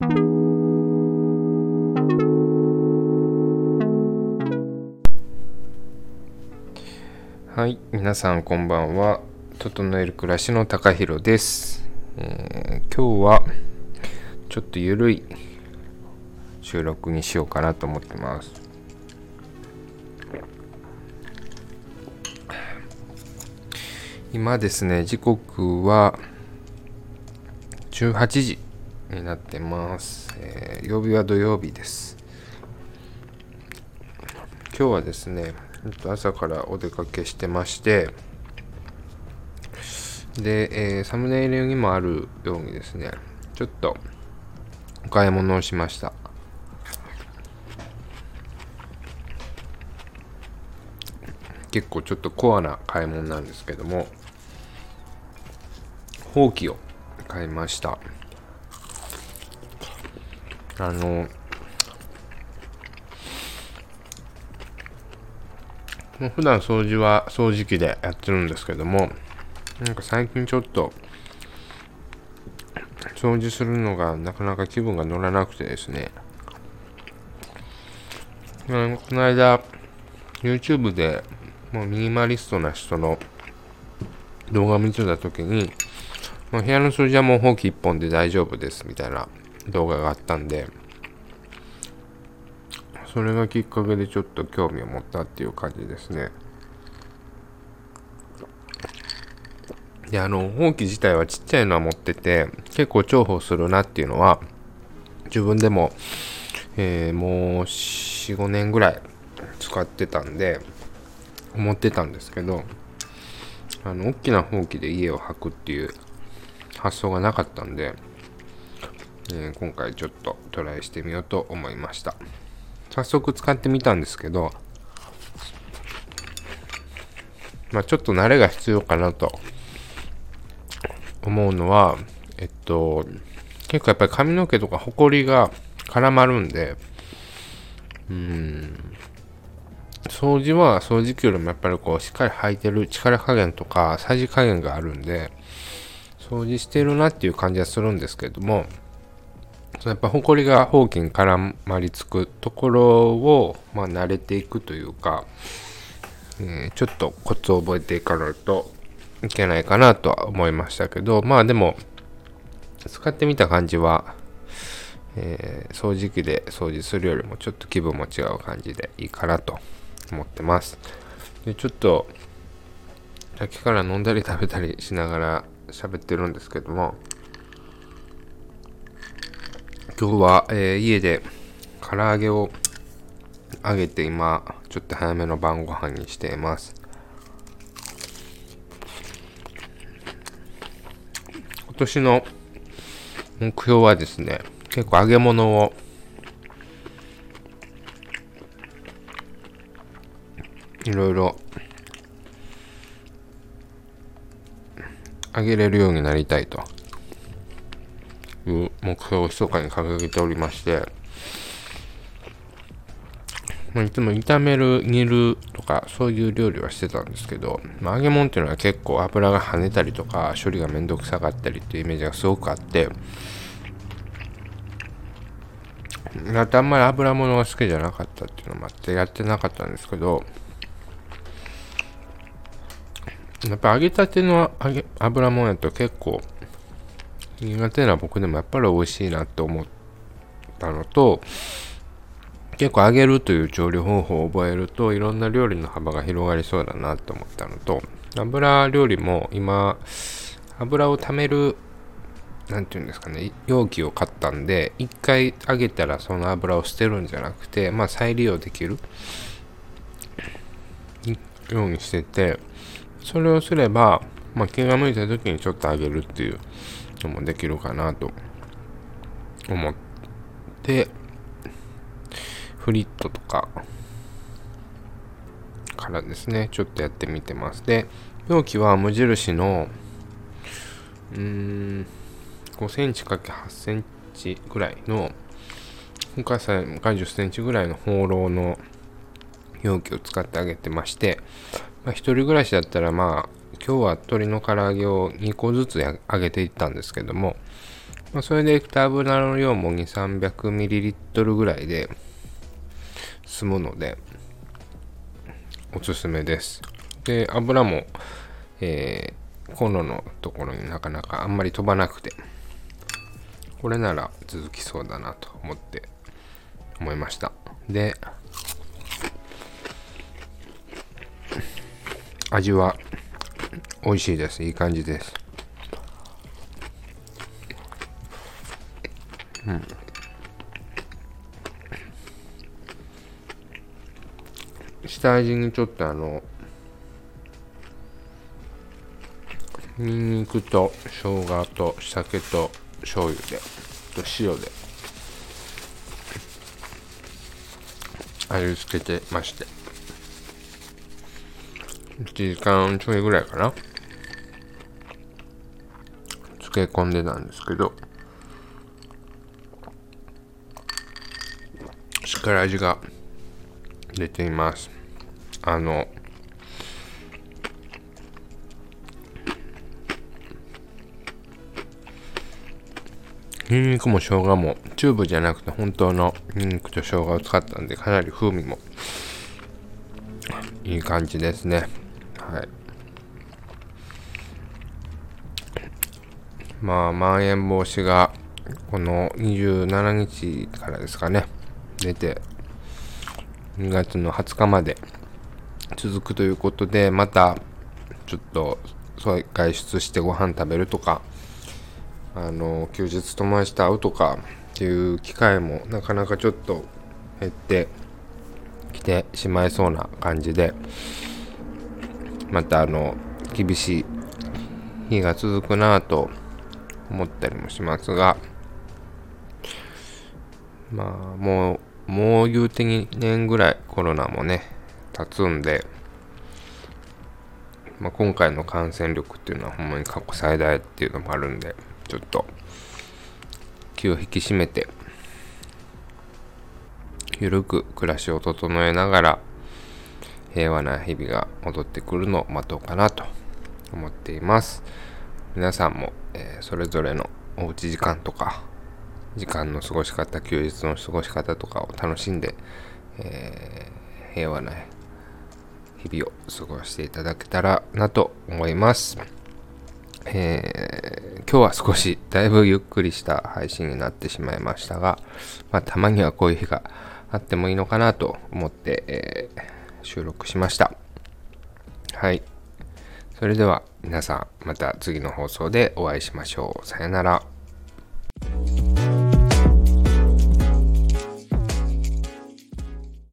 はい皆さんこんばんは。整える暮らしの高弘です、えー、今日はちょっとゆるい収録にしようかなと思ってます。今ですね時刻は18時。になってます、えー、曜日は土曜日です。今日はですね朝からお出かけしてましてで、えー、サムネイルにもあるようにですねちょっとお買い物をしました。結構ちょっとコアな買い物なんですけどもほうきを買いました。あのもう普段掃除は掃除機でやってるんですけども、なんか最近ちょっと、掃除するのがなかなか気分が乗らなくてですね、この間、YouTube でもうミニマリストな人の動画を見てた時に、もう部屋の掃除はもうほうき一本で大丈夫ですみたいな動画があったんで、それがきっかけでちょっと興味を持ったっていう感じですね。で、あの、ほうき自体はちっちゃいのは持ってて、結構重宝するなっていうのは、自分でも、えー、もう4、5年ぐらい使ってたんで、思ってたんですけど、あの、大きなほうきで家を履くっていう発想がなかったんで、えー、今回ちょっとトライしてみようと思いました。早速使ってみたんですけど、まあ、ちょっと慣れが必要かなと思うのは、えっと、結構やっぱり髪の毛とかホコリが絡まるんで、うん、掃除は掃除機よりもやっぱりこうしっかり履いてる力加減とかさじ加減があるんで、掃除してるなっていう感じはするんですけども、やっぱほこりがほうきに絡まりつくところを、まあ、慣れていくというか、えー、ちょっとコツを覚えていかないといけないかなとは思いましたけどまあでも使ってみた感じは、えー、掃除機で掃除するよりもちょっと気分も違う感じでいいかなと思ってます。でちょっとさっきから飲んだり食べたりしながら喋ってるんですけども今日は、えー、家で唐揚げを揚げて今ちょっと早めの晩ご飯にしています。今年の目標はですね結構揚げ物をいろいろ揚げれるようになりたいと。いう目標を密かに掲げておりまして、まあ、いつも炒める、煮るとか、そういう料理はしてたんですけど、まあ、揚げ物っていうのは結構油が跳ねたりとか、処理がめんどくさかったりっていうイメージがすごくあって、だってあんまり油物が好きじゃなかったっていうのもあってやってなかったんですけど、やっぱ揚げたての揚げ油物やと結構苦手な僕でもやっぱり美味しいなって思ったのと、結構揚げるという調理方法を覚えるといろんな料理の幅が広がりそうだなと思ったのと油料理も今油を貯める何て言うんですかね容器を買ったんで一回揚げたらその油を捨てるんじゃなくてまあ再利用できるようにしててそれをすれば、まあ、気が向いた時にちょっと揚げるっていうのもできるかなと思って、フリットとかからですね、ちょっとやってみてます。で、容器は無印の、うーん、5センチ ×8 センチぐらいの、深さが10センチぐらいの放浪の容器を使ってあげてまして、まあ、一人暮らしだったらまあ今日は鶏の唐揚げを2個ずつ揚げていったんですけどもまあ、それでいくと油の量も 2,300ml ぐらいで済むので、おすすめです。で、油も、えー、コンロのところになかなかあんまり飛ばなくて、これなら続きそうだなと思って思いました。で、味は美味しいです。いい感じです。うん。下味にちょっとあの、ニンニクと生姜と酒と醤油で、と塩で味付けてまして。1時間ちょいぐらいかな。漬け込んでたんですけど、しっかり味が出ています。あの、ニンニクも生姜もチューブじゃなくて本当のニンニクと生姜を使ったんでかなり風味もいい感じですねはいまあまん延防止がこの27日からですかね。出て2月の20日まで続くということでまたちょっと外出してご飯食べるとかあの休日友達と会うとかっていう機会もなかなかちょっと減ってきてしまいそうな感じでまたあの厳しい日が続くなぁと思ったりもしますがまあもうもう言うて2年ぐらいコロナもね経つんで、まあ、今回の感染力っていうのはほんまに過去最大っていうのもあるんでちょっと気を引き締めてゆるく暮らしを整えながら平和な日々が戻ってくるのを待とうかなと思っています。皆さんも、えー、それぞれのおうち時間とか時間の過ごし方休日の過ごし方とかを楽しんで、えー、平和な日々を過ごしていただけたらなと思います。えー、今日は少しだいぶゆっくりした配信になってしまいましたが、まあ、たまにはこういう日があってもいいのかなと思って、えー、収録しました。はい。それでは皆さんまた次の放送でお会いしましょう。さよなら。